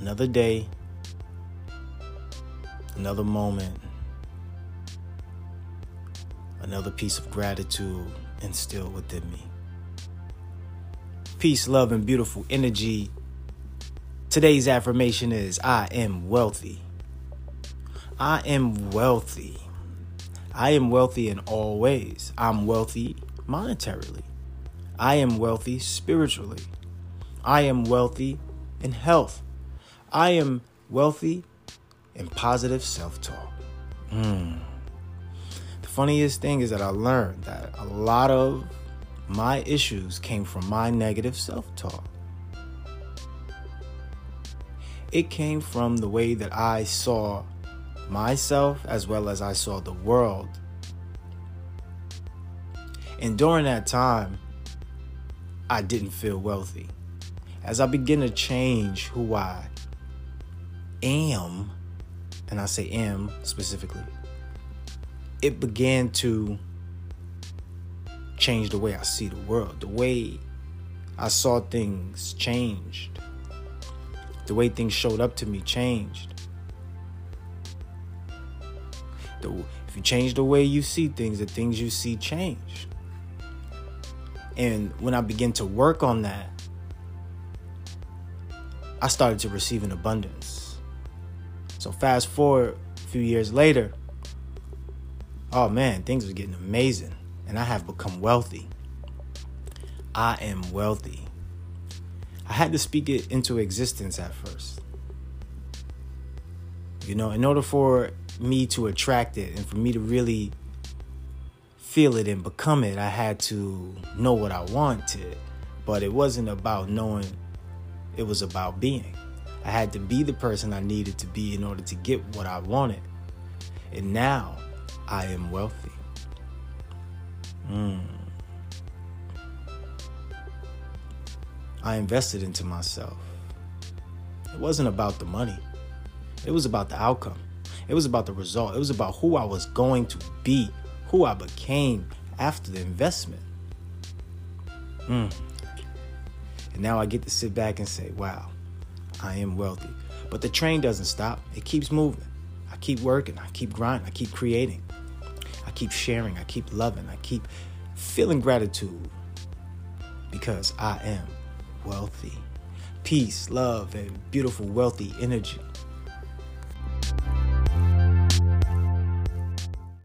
Another day, another moment, another piece of gratitude instilled within me. Peace, love, and beautiful energy. Today's affirmation is I am wealthy. I am wealthy. I am wealthy in all ways. I'm wealthy monetarily. I am wealthy spiritually. I am wealthy in health. I am wealthy in positive self talk. Mm. The funniest thing is that I learned that a lot of my issues came from my negative self talk. It came from the way that I saw myself as well as I saw the world. And during that time, I didn't feel wealthy. As I begin to change who I am, and I say am specifically, it began to change the way I see the world. The way I saw things changed. The way things showed up to me changed. The, if you change the way you see things, the things you see change. And when I began to work on that, I started to receive an abundance. So fast forward a few years later, oh man, things were getting amazing. And I have become wealthy. I am wealthy. I had to speak it into existence at first. You know, in order for me to attract it and for me to really feel it and become it, I had to know what I wanted. But it wasn't about knowing, it was about being. I had to be the person I needed to be in order to get what I wanted. And now I am wealthy. Mm. I invested into myself. It wasn't about the money, it was about the outcome. It was about the result. It was about who I was going to be, who I became after the investment. Mm. And now I get to sit back and say, wow, I am wealthy. But the train doesn't stop, it keeps moving. I keep working, I keep grinding, I keep creating, I keep sharing, I keep loving, I keep feeling gratitude because I am wealthy. Peace, love, and beautiful, wealthy energy.